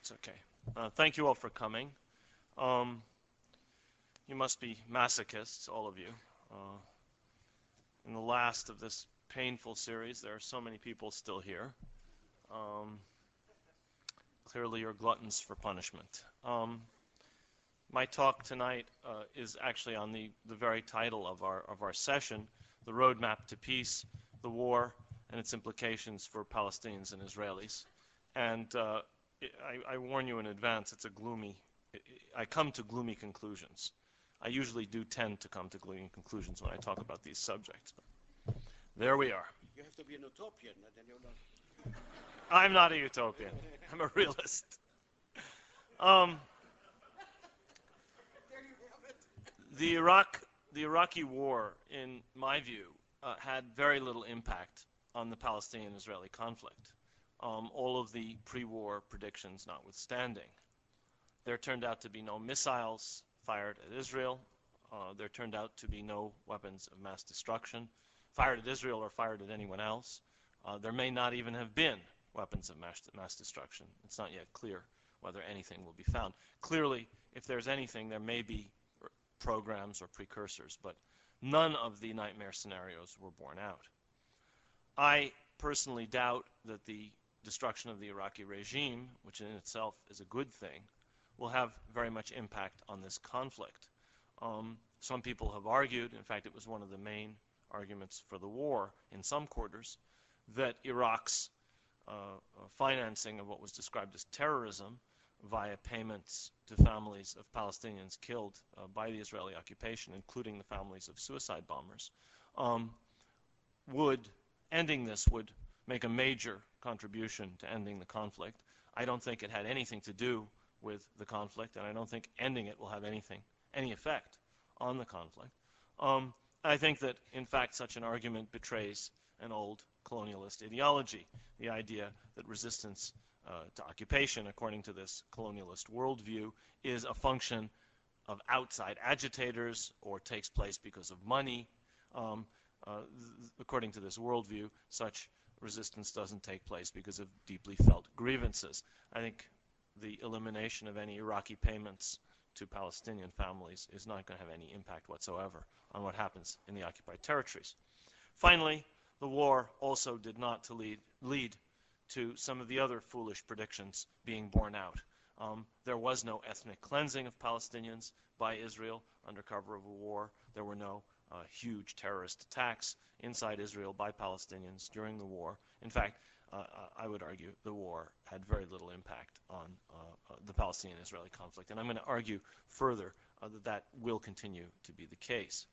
it's okay. Uh, thank you all for coming. Um, you must be masochists, all of you. Uh, in the last of this painful series, there are so many people still here. Um, clearly, you're gluttons for punishment. Um, my talk tonight uh, is actually on the, the very title of our, of our session, The Roadmap to Peace, the War, and its implications for Palestinians and Israelis. And uh, I, I, warn you in advance, it's a gloomy, I come to gloomy conclusions. I usually do tend to come to gloomy conclusions when I talk about these subjects. But there we are. You have to be an utopian, and then you're not. I'm not a utopian. I'm a realist. Um, the Iraq, the Iraqi war, in my view, uh, had very little impact on the Palestinian-Israeli conflict um, all of the pre-war predictions notwithstanding. There turned out to be no missiles fired at Israel. Uh, there turned out to be no weapons of mass destruction fired at Israel or fired at anyone else. Uh, there may not even have been weapons of mass, mass destruction. It's not yet clear whether anything will be found. Clearly, if there's anything, there may be programs or precursors, but none of the nightmare scenarios were borne out. I personally doubt that the destruction of the Iraqi regime, which in itself is a good thing, will have very much impact on this conflict. Um, some people have argued, in fact, it was one of the main arguments for the war in some quarters, that Iraq's uh, uh, financing of what was described as terrorism via payments to families of Palestinians killed uh, by the Israeli occupation, including the families of suicide bombers, um, would, ending this would make a major contribution to ending the conflict. I don't think it had anything to do with the conflict, and I don't think ending it will have anything, any effect on the conflict. Um, I think that, in fact, such an argument betrays an old colonialist ideology, the idea that resistance uh, to occupation, according to this colonialist worldview, is a function of outside agitators or takes place because of money. Um, uh, according to this worldview, such resistance doesn't take place because of deeply felt grievances. I think the elimination of any Iraqi payments to Palestinian families is not going to have any impact whatsoever on what happens in the occupied territories. Finally, the war also did not to lead, lead to some of the other foolish predictions being borne out. Um, there was no ethnic cleansing of Palestinians by Israel under cover of a war. There were no uh, huge terrorist attacks inside Israel by Palestinians during the war. In fact, uh, I would argue the war had very little impact on uh, the Palestinian-Israeli conflict, and I'm going to argue further that that will continue to be the case.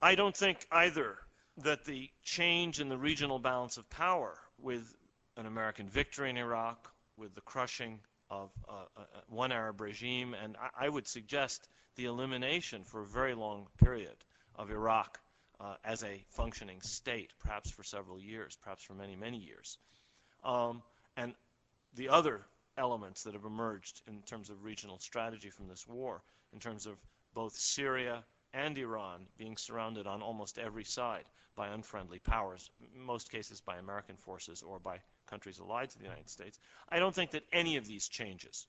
I don't think either that the change in the regional balance of power with an American victory in Iraq, with the crushing of uh, uh, one Arab regime, and I, I, would suggest the elimination for a very long period of Iraq uh, as a functioning state, perhaps for several years, perhaps for many, many years. Um, and the other elements that have emerged in terms of regional strategy from this war, in terms of both Syria and Iran being surrounded on almost every side by unfriendly powers, in most cases by American forces or by countries allied to the United States. I don't think that any of these changes,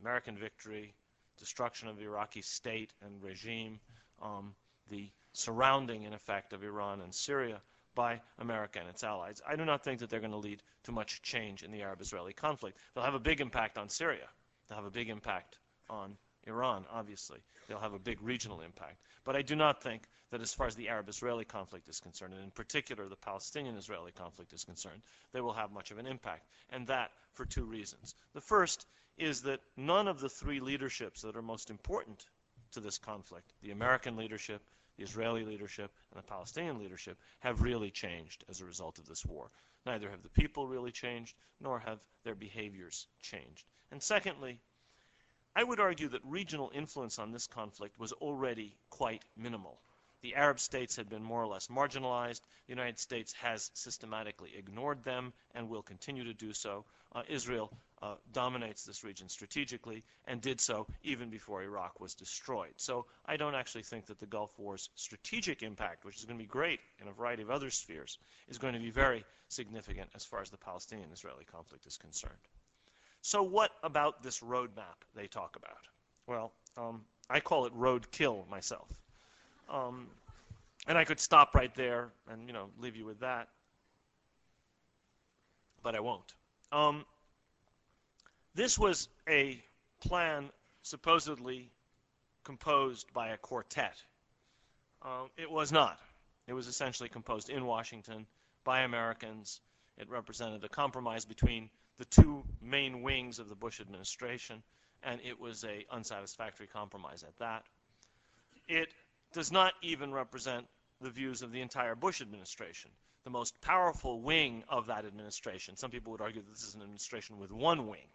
American victory, destruction of the Iraqi state and regime, um, the surrounding, in effect, of Iran and Syria by America and its allies. I do not think that they're going to lead to much change in the Arab-Israeli conflict. They'll have a big impact on Syria. They'll have a big impact on Iran, obviously. They'll have a big regional impact. But I do not think that as far as the Arab-Israeli conflict is concerned, and in particular the Palestinian-Israeli conflict is concerned, they will have much of an impact. And that for two reasons. The first is that none of the three leaderships that are most important to this conflict, the American leadership, the Israeli leadership and the Palestinian leadership have really changed as a result of this war. Neither have the people really changed, nor have their behaviors changed. And secondly, I would argue that regional influence on this conflict was already quite minimal. The Arab states had been more or less marginalized. The United States has systematically ignored them and will continue to do so. Uh, Israel uh, dominates this region strategically and did so even before Iraq was destroyed. So I don't actually think that the Gulf War's strategic impact, which is going to be great in a variety of other spheres, is going to be very significant as far as the Palestinian-Israeli conflict is concerned. So what about this roadmap they talk about? Well, um, I call it roadkill myself. Um, and I could stop right there and, you know, leave you with that. But I won't. Um, this was a plan supposedly composed by a quartet. Uh, it was not. It was essentially composed in Washington by Americans. It represented a compromise between the two main wings of the Bush administration, and it was a unsatisfactory compromise at that. It does not even represent the views of the entire Bush administration, the most powerful wing of that administration. Some people would argue that this is an administration with one wing,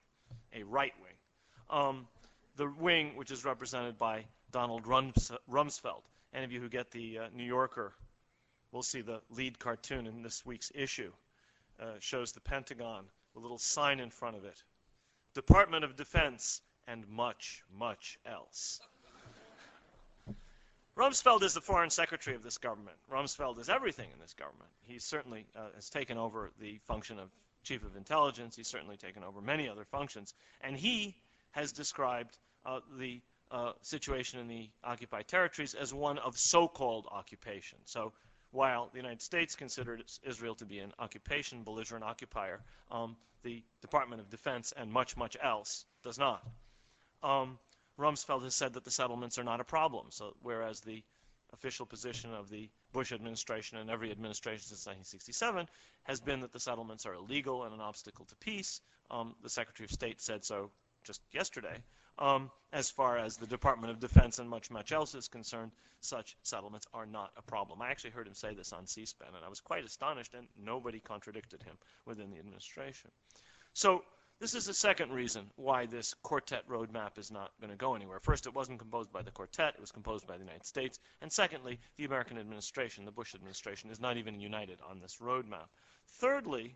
a right wing. Um, the wing which is represented by Donald Rumsfeld. Any of you who get the uh, New Yorker will see the lead cartoon in this week's issue. Uh, shows the Pentagon, a little sign in front of it. Department of Defense, and much, much else. Rumsfeld is the foreign secretary of this government. Rumsfeld is everything in this government. He certainly uh, has taken over the function of chief of intelligence. He's certainly taken over many other functions. And he has described uh, the uh, situation in the occupied territories as one of so-called occupation. So while the United States considered Israel to be an occupation, belligerent occupier, um, the Department of Defense and much, much else does not. Um, Rumsfeld has said that the settlements are not a problem, so whereas the official position of the Bush administration and every administration since 1967 has been that the settlements are illegal and an obstacle to peace. Um, the Secretary of State said so just yesterday. Um, as far as the Department of Defense and much, much else is concerned, such settlements are not a problem. I actually heard him say this on C-SPAN, and I was quite astonished, and nobody contradicted him within the administration. So this is the second reason why this quartet roadmap is not going to go anywhere. First, it wasn't composed by the quartet, it was composed by the United States. And secondly, the American administration, the Bush administration, is not even united on this roadmap. Thirdly,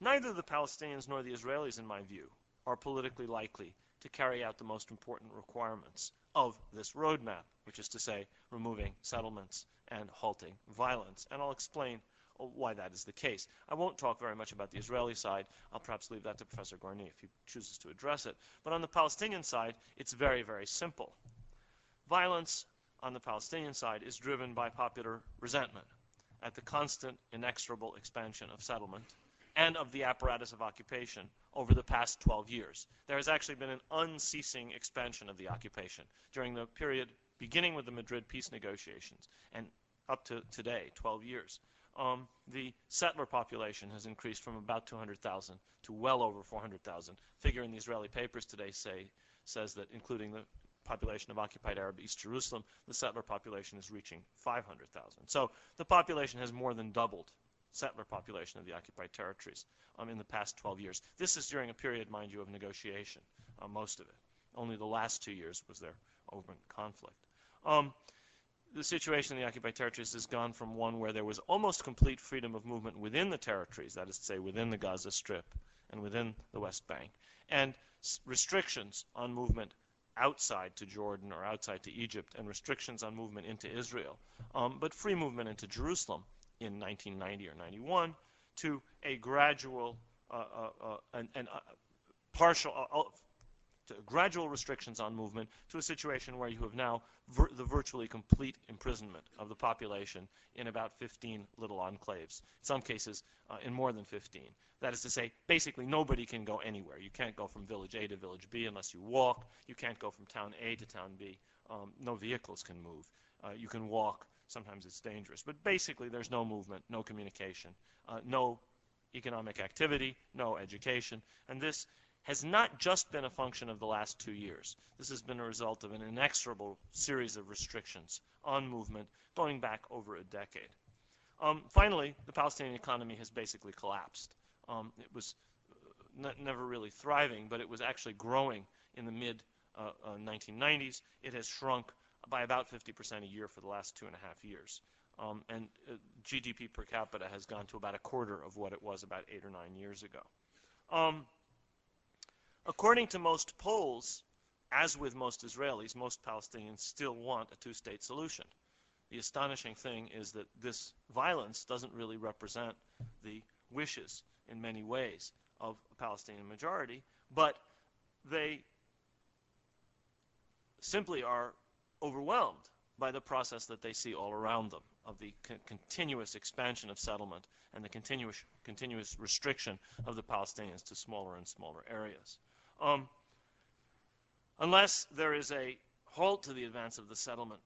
neither the Palestinians nor the Israelis, in my view, are politically likely to carry out the most important requirements of this roadmap, which is to say, removing settlements and halting violence. And I'll explain uh, why that is the case. I won't talk very much about the Israeli side. I'll perhaps leave that to Professor Gorny if he chooses to address it. But on the Palestinian side, it's very, very simple. Violence on the Palestinian side is driven by popular resentment at the constant, inexorable expansion of settlement and of the apparatus of occupation over the past 12 years. There has actually been an unceasing expansion of the occupation during the period beginning with the Madrid peace negotiations and up to today, 12 years. Um, the settler population has increased from about 200,000 to well over 400,000. Figure in the Israeli papers today say says that including the population of occupied Arab East Jerusalem, the settler population is reaching 500,000. So the population has more than doubled settler population of the occupied territories um, in the past 12 years. This is during a period, mind you, of negotiation, uh, most of it. Only the last two years was there open conflict. Um, the situation in the occupied territories has gone from one where there was almost complete freedom of movement within the territories, that is to say, within the Gaza Strip and within the West Bank, and restrictions on movement outside to Jordan or outside to Egypt, and restrictions on movement into Israel, um, but free movement into Jerusalem in 1990 or 91 to a gradual uh, uh, uh and, and uh, partial uh, gradual restrictions on movement to a situation where you have now vir the virtually complete imprisonment of the population in about 15 little enclaves. In some cases, uh, in more than 15. That is to say, basically nobody can go anywhere. You can't go from village A to village B unless you walk. You can't go from town A to town B. Um, no vehicles can move. Uh, you can walk. Sometimes it's dangerous. But basically, there's no movement, no communication, uh, no economic activity, no education. And this has not just been a function of the last two years. This has been a result of an inexorable series of restrictions on movement going back over a decade. Um, finally, the Palestinian economy has basically collapsed. Um, it was uh, never really thriving, but it was actually growing in the mid uh, uh, 1990s. It has shrunk by about 50% a year for the last two and a half years. Um, and uh, GDP per capita has gone to about a quarter of what it was about eight or nine years ago. Um, according to most polls, as with most Israelis, most Palestinians still want a two-state solution. The astonishing thing is that this violence doesn't really represent the wishes in many ways of a Palestinian majority, but they simply are overwhelmed by the process that they see all around them of the con continuous expansion of settlement and the continuous, continuous restriction of the Palestinians to smaller and smaller areas. Um, unless there is a halt to the advance of the settlement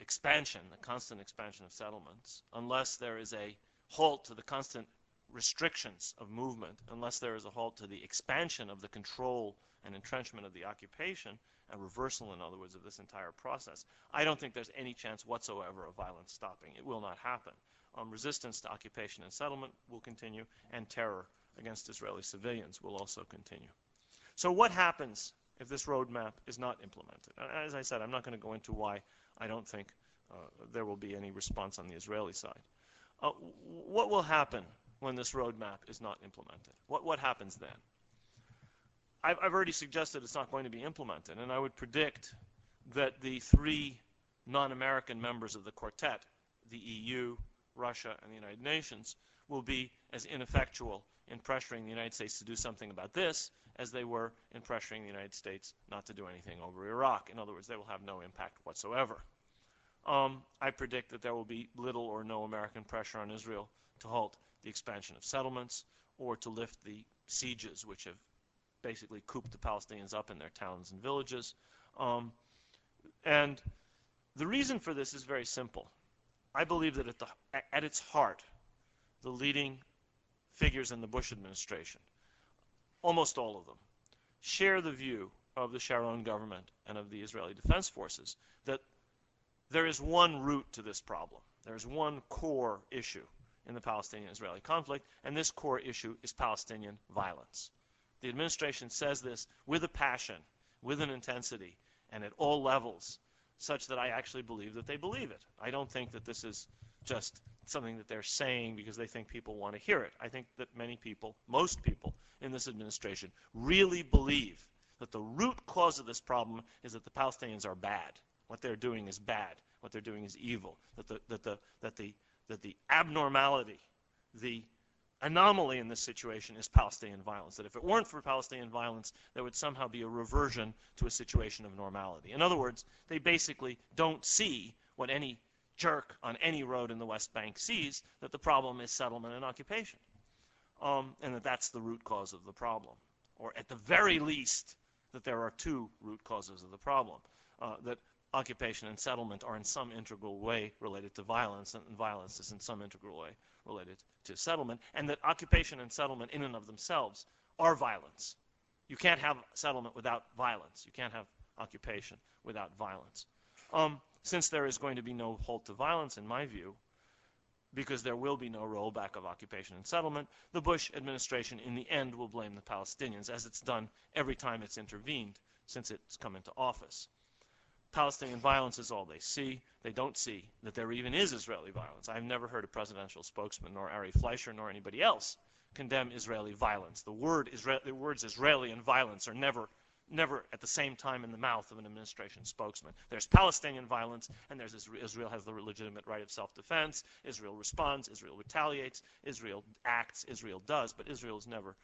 expansion, the constant expansion of settlements, unless there is a halt to the constant restrictions of movement, unless there is a halt to the expansion of the control and entrenchment of the occupation, a reversal, in other words, of this entire process, I don't think there's any chance whatsoever of violence stopping. It will not happen. Um, resistance to occupation and settlement will continue, and terror against Israeli civilians will also continue. So what happens if this roadmap is not implemented? As I said, I'm not going to go into why I don't think uh, there will be any response on the Israeli side. Uh, what will happen when this roadmap is not implemented? What, what happens then? I've, I've already suggested it's not going to be implemented, and I would predict that the three non-American members of the quartet, the EU, Russia, and the United Nations, will be as ineffectual in pressuring the United States to do something about this as they were in pressuring the United States not to do anything over Iraq. In other words, they will have no impact whatsoever. Um, I predict that there will be little or no American pressure on Israel to halt the expansion of settlements or to lift the sieges which have basically cooped the Palestinians up in their towns and villages. Um, and the reason for this is very simple. I believe that at, the, at its heart, the leading figures in the Bush administration, almost all of them, share the view of the Sharon government and of the Israeli Defense Forces that there is one root to this problem. There is one core issue in the Palestinian-Israeli conflict, and this core issue is Palestinian violence. The administration says this with a passion, with an intensity, and at all levels, such that I actually believe that they believe it. I don't think that this is just something that they're saying because they think people want to hear it. I think that many people, most people in this administration, really believe that the root cause of this problem is that the Palestinians are bad. What they're doing is bad. What they're doing is evil. That the, that the, that the, that the abnormality, the anomaly in this situation is Palestinian violence. That if it weren't for Palestinian violence, there would somehow be a reversion to a situation of normality. In other words, they basically don't see what any jerk on any road in the West Bank sees, that the problem is settlement and occupation. Um, and that that's the root cause of the problem. Or at the very least, that there are two root causes of the problem. Uh, that occupation and settlement are in some integral way related to violence, and violence is in some integral way related to settlement, and that occupation and settlement in and of themselves are violence. You can't have settlement without violence. You can't have occupation without violence. Um, since there is going to be no halt to violence, in my view, because there will be no rollback of occupation and settlement, the Bush administration in the end will blame the Palestinians, as it's done every time it's intervened since it's come into office. Palestinian violence is all they see. They don't see that there even is Israeli violence. I've never heard a presidential spokesman, nor Ari Fleischer, nor anybody else, condemn Israeli violence. The, word Isra the words Israeli and violence are never, never at the same time in the mouth of an administration spokesman. There's Palestinian violence, and there's Israel, Israel has the legitimate right of self-defense. Israel responds. Israel retaliates. Israel acts. Israel does. But Israel is never,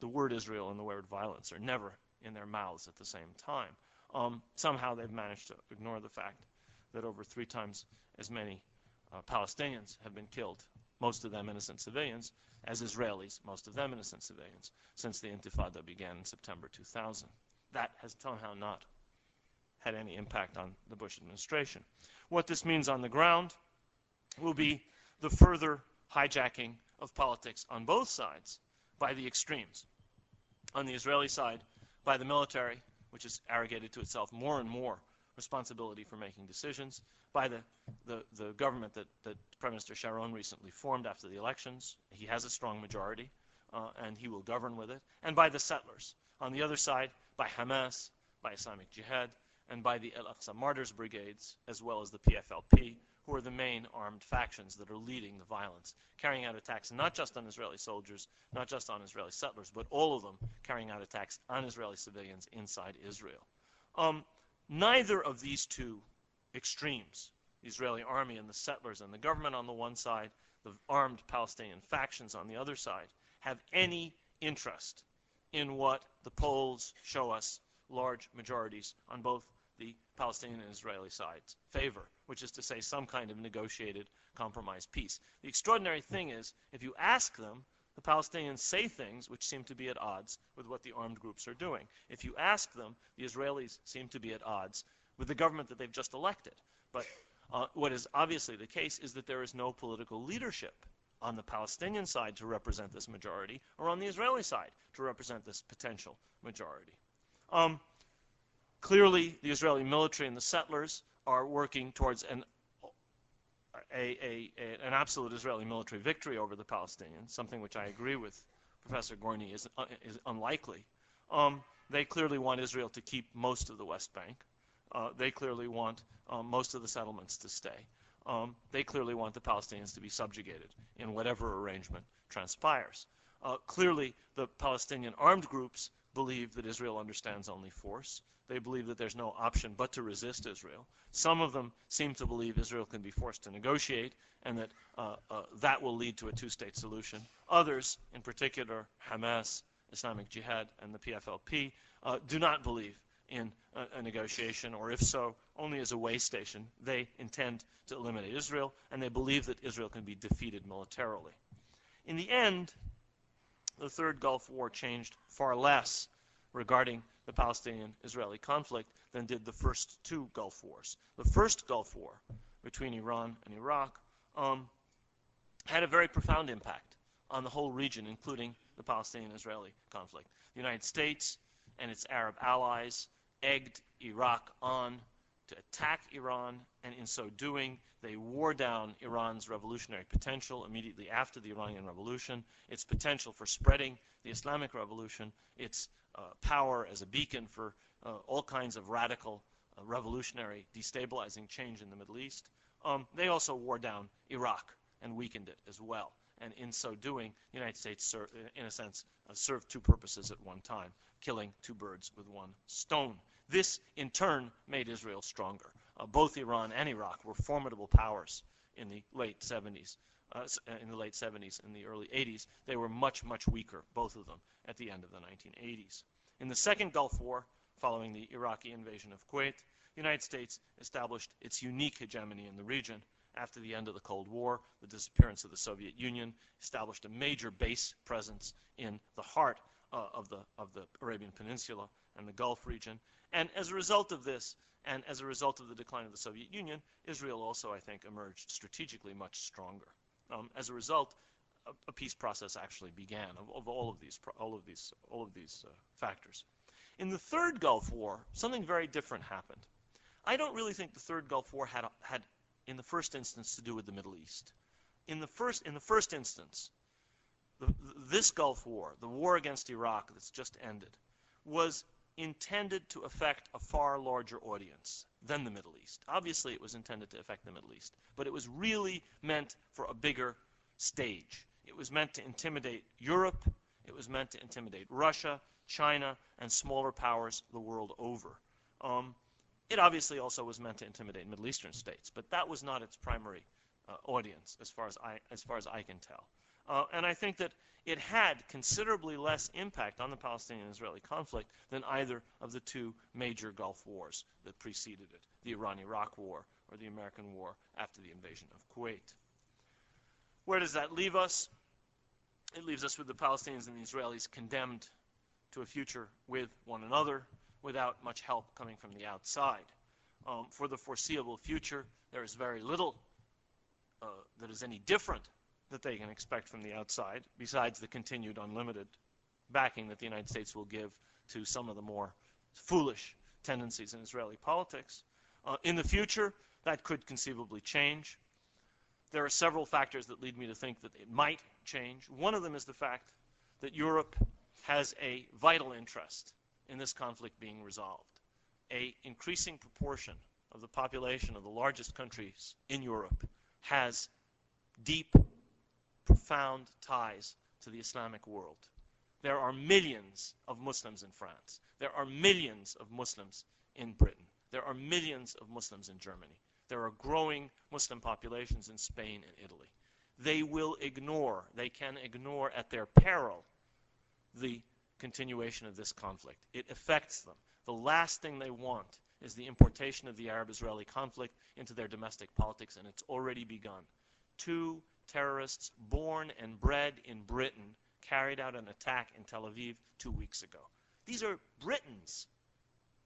the word Israel and the word violence are never in their mouths at the same time um, somehow they've managed to ignore the fact that over three times as many uh, Palestinians have been killed, most of them innocent civilians, as Israelis, most of them innocent civilians, since the Intifada began in September 2000. That has somehow not had any impact on the Bush administration. What this means on the ground will be the further hijacking of politics on both sides by the extremes. On the Israeli side, by the military, which has arrogated to itself more and more responsibility for making decisions by the, the, the government that, that Prime Minister Sharon recently formed after the elections. He has a strong majority, uh, and he will govern with it. And by the settlers. On the other side, by Hamas, by Islamic Jihad, and by the Al-Aqsa Martyrs Brigades, as well as the PFLP, who are the main armed factions that are leading the violence, carrying out attacks not just on Israeli soldiers, not just on Israeli settlers, but all of them carrying out attacks on Israeli civilians inside Israel. Um, neither of these two extremes, the Israeli army and the settlers and the government on the one side, the armed Palestinian factions on the other side, have any interest in what the polls show us large majorities on both the Palestinian and Israeli sides favor, which is to say some kind of negotiated compromise peace. The extraordinary thing is, if you ask them, the Palestinians say things which seem to be at odds with what the armed groups are doing. If you ask them, the Israelis seem to be at odds with the government that they've just elected. But uh, what is obviously the case is that there is no political leadership on the Palestinian side to represent this majority or on the Israeli side to represent this potential majority. Um, clearly, the Israeli military and the settlers are working towards an a, a, a, an absolute Israeli military victory over the Palestinians, something which I agree with Professor Gorny is, uh, is unlikely. Um, they clearly want Israel to keep most of the West Bank. Uh, they clearly want um, most of the settlements to stay. Um, they clearly want the Palestinians to be subjugated in whatever arrangement transpires. Uh, clearly, the Palestinian armed groups believe that Israel understands only force. They believe that there's no option but to resist Israel. Some of them seem to believe Israel can be forced to negotiate and that uh, uh, that will lead to a two-state solution. Others, in particular Hamas, Islamic Jihad, and the PFLP, uh, do not believe in a, a, negotiation, or if so, only as a way station. They intend to eliminate Israel, and they believe that Israel can be defeated militarily. In the end, the Third Gulf War changed far less regarding the Palestinian-Israeli conflict than did the first two Gulf Wars. The first Gulf War between Iran and Iraq um, had a very profound impact on the whole region, including the Palestinian-Israeli conflict. The United States and its Arab allies egged Iraq on to attack Iran, and in so doing, they wore down Iran's revolutionary potential immediately after the Iranian Revolution, its potential for spreading the Islamic Revolution, its uh, power as a beacon for uh, all kinds of radical, uh, revolutionary, destabilizing change in the Middle East. Um, they also wore down Iraq and weakened it as well. And in so doing, the United States, in a sense, uh, served two purposes at one time, killing two birds with one stone. This, in turn, made Israel stronger. Uh, both Iran and Iraq were formidable powers in the late 70s. Uh, in the late 70s and the early 80s, they were much, much weaker, both of them, at the end of the 1980s. In the second Gulf War, following the Iraqi invasion of Kuwait, the United States established its unique hegemony in the region. After the end of the Cold War, the disappearance of the Soviet Union established a major base presence in the heart uh, of, the, of the Arabian Peninsula and the Gulf region. And as a result of this, and as a result of the decline of the Soviet Union, Israel also, I think, emerged strategically much stronger. Um, as a result, a, a, peace process actually began of, of, all of these, all of these, all of these uh, factors. In the third Gulf War, something very different happened. I don't really think the third Gulf War had, had, in the first instance, to do with the Middle East. In the first, in the first instance, the, this Gulf War, the war against Iraq that's just ended, was intended to affect a far larger audience than the Middle East. Obviously, it was intended to affect the Middle East, but it was really meant for a bigger stage. It was meant to intimidate Europe, it was meant to intimidate Russia, China, and smaller powers the world over. Um, it obviously also was meant to intimidate Middle Eastern states, but that was not its primary uh, audience, as far as I, as far as I can tell. Uh, and I think that it had considerably less impact on the Palestinian-Israeli conflict than either of the two major Gulf wars that preceded it, the Iran-Iraq war or the American war after the invasion of Kuwait. Where does that leave us? It leaves us with the Palestinians and the Israelis condemned to a future with one another without much help coming from the outside. Um, for the foreseeable future, there is very little uh, that is any different that they can expect from the outside, besides the continued unlimited backing that the United States will give to some of the more foolish tendencies in Israeli politics. Uh, in the future, that could conceivably change. There are several factors that lead me to think that it might change. One of them is the fact that Europe has a vital interest in this conflict being resolved. A increasing proportion of the population of the largest countries in Europe has deep profound ties to the Islamic world. There are millions of Muslims in France. There are millions of Muslims in Britain. There are millions of Muslims in Germany. There are growing Muslim populations in Spain and Italy. They will ignore, they can ignore at their peril the continuation of this conflict. It affects them. The last thing they want is the importation of the Arab-Israeli conflict into their domestic politics, and it's already begun. Two terrorists born and bred in Britain carried out an attack in Tel Aviv two weeks ago. These are Britons.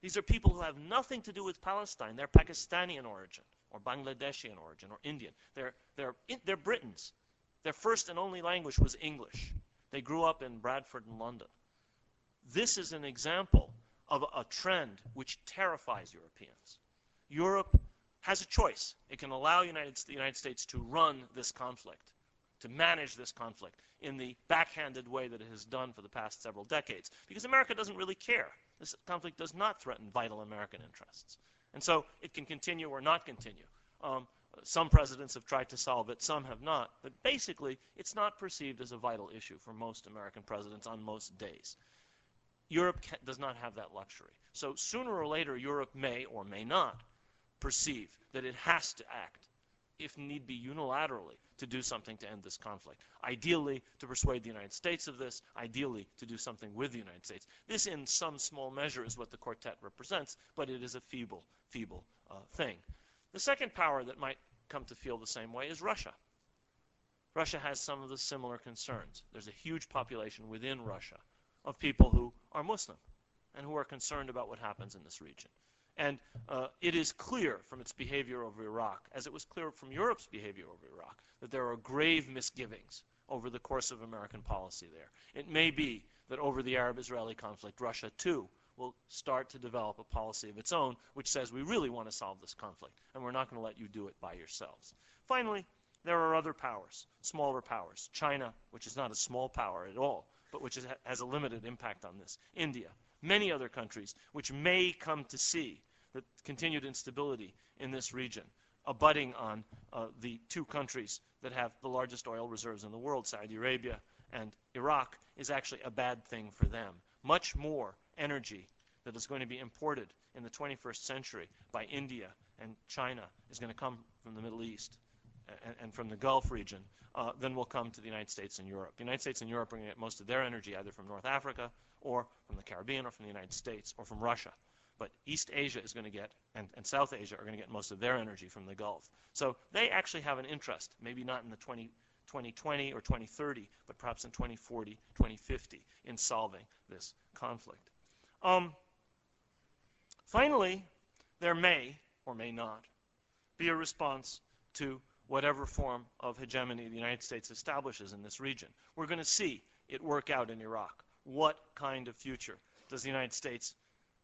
These are people who have nothing to do with Palestine. They're Pakistani in origin, or Bangladeshi in origin, or Indian. They're, they're, they're Britons. Their first and only language was English. They grew up in Bradford and London. This is an example of a trend which terrifies Europeans. Europe has a choice. It can allow United, the United States to run this conflict, to manage this conflict in the backhanded way that it has done for the past several decades, because America doesn't really care. This conflict does not threaten vital American interests. And so it can continue or not continue. Um, some presidents have tried to solve it, some have not. But basically, it's not perceived as a vital issue for most American presidents on most days. Europe does not have that luxury. So sooner or later, Europe may or may not perceive that it has to act, if need be unilaterally, to do something to end this conflict. Ideally, to persuade the United States of this, ideally, to do something with the United States. This, in some small measure, is what the quartet represents, but it is a feeble, feeble uh, thing. The second power that might come to feel the same way is Russia. Russia has some of the similar concerns. There's a huge population within Russia of people who are Muslim and who are concerned about what happens in this region. And uh, it is clear from its behavior over Iraq, as it was clear from Europe's behavior over Iraq, that there are grave misgivings over the course of American policy there. It may be that over the Arab-Israeli conflict, Russia too will start to develop a policy of its own which says we really want to solve this conflict and we're not going to let you do it by yourselves. Finally, there are other powers, smaller powers. China, which is not a small power at all, but which is, has a limited impact on this. India, many other countries which may come to see the continued instability in this region, abutting on uh, the two countries that have the largest oil reserves in the world, Saudi Arabia and Iraq, is actually a bad thing for them. Much more energy that is going to be imported in the 21st century by India and China is going to come from the Middle East and, and from the Gulf region uh, than will come to the United States and Europe. The United States and Europe are going to get most of their energy either from North Africa or from the Caribbean or from the United States or from Russia. But East Asia is going to get, and, and South Asia are going to get most of their energy from the Gulf. So they actually have an interest, maybe not in the 20, 2020 or 2030, but perhaps in 2040, 2050, in solving this conflict. Um, finally, there may or may not be a response to whatever form of hegemony the United States establishes in this region. We're going to see it work out in Iraq. What kind of future does the United States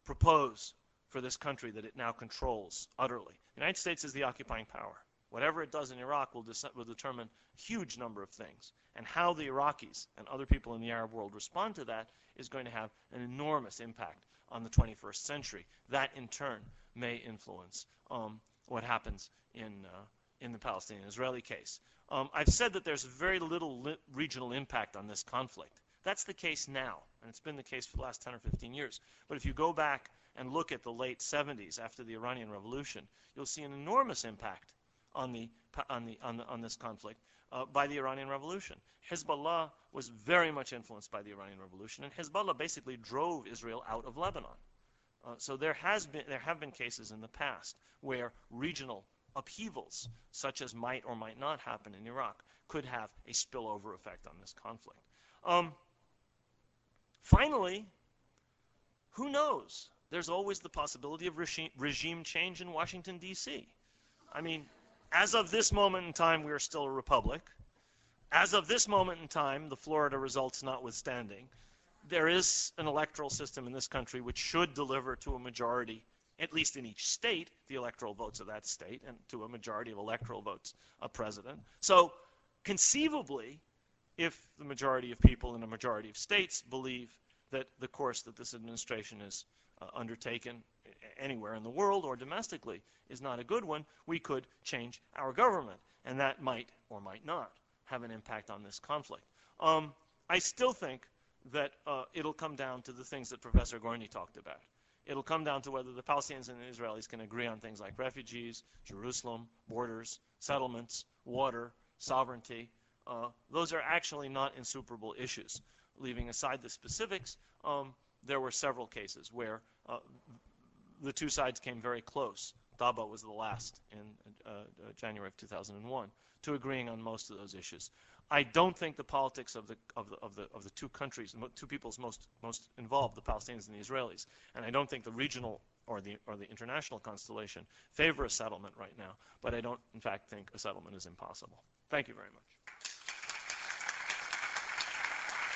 propose for this country that it now controls utterly? The United States is the occupying power. Whatever it does in Iraq will, will, determine a huge number of things. And how the Iraqis and other people in the Arab world respond to that is going to have an enormous impact on the 21st century. That, in turn, may influence um, what happens in, uh, in the Palestinian-Israeli case. Um, I've said that there's very little li regional impact on this conflict. That's the case now, and it's been the case for the last 10 or 15 years. But if you go back and look at the late 70s after the Iranian Revolution, you'll see an enormous impact on, the, on, the, on, the, on this conflict uh, by the Iranian Revolution. Hezbollah was very much influenced by the Iranian Revolution, and Hezbollah basically drove Israel out of Lebanon. Uh, so there has been there have been cases in the past where regional upheavals, such as might or might not happen in Iraq, could have a spillover effect on this conflict. Um, finally, who knows? There's always the possibility of regime, regime change in Washington, D.C. I mean, as of this moment in time, we are still a republic. As of this moment in time, the Florida results notwithstanding, there is an electoral system in this country which should deliver to a majority, at least in each state, the electoral votes of that state, and to a majority of electoral votes, a president. So conceivably, if the majority of people in a majority of states believe that the course that this administration has uh, undertaken anywhere in the world or domestically is not a good one, we could change our government. And that might or might not have an impact on this conflict. Um, I still think that uh, it'll come down to the things that Professor Gorny talked about. It'll come down to whether the Palestinians and the Israelis can agree on things like refugees, Jerusalem, borders, settlements, water, sovereignty. Uh, those are actually not insuperable issues. leaving aside the specifics, um, there were several cases where uh, the two sides came very close. Taba was the last in uh, uh, January of 2001 to agreeing on most of those issues. I don't think the politics of the of the of the of the two countries, the two peoples most most involved, the Palestinians and the Israelis, and I don't think the regional or the or the international constellation favor a settlement right now. But I don't, in fact, think a settlement is impossible. Thank you very much.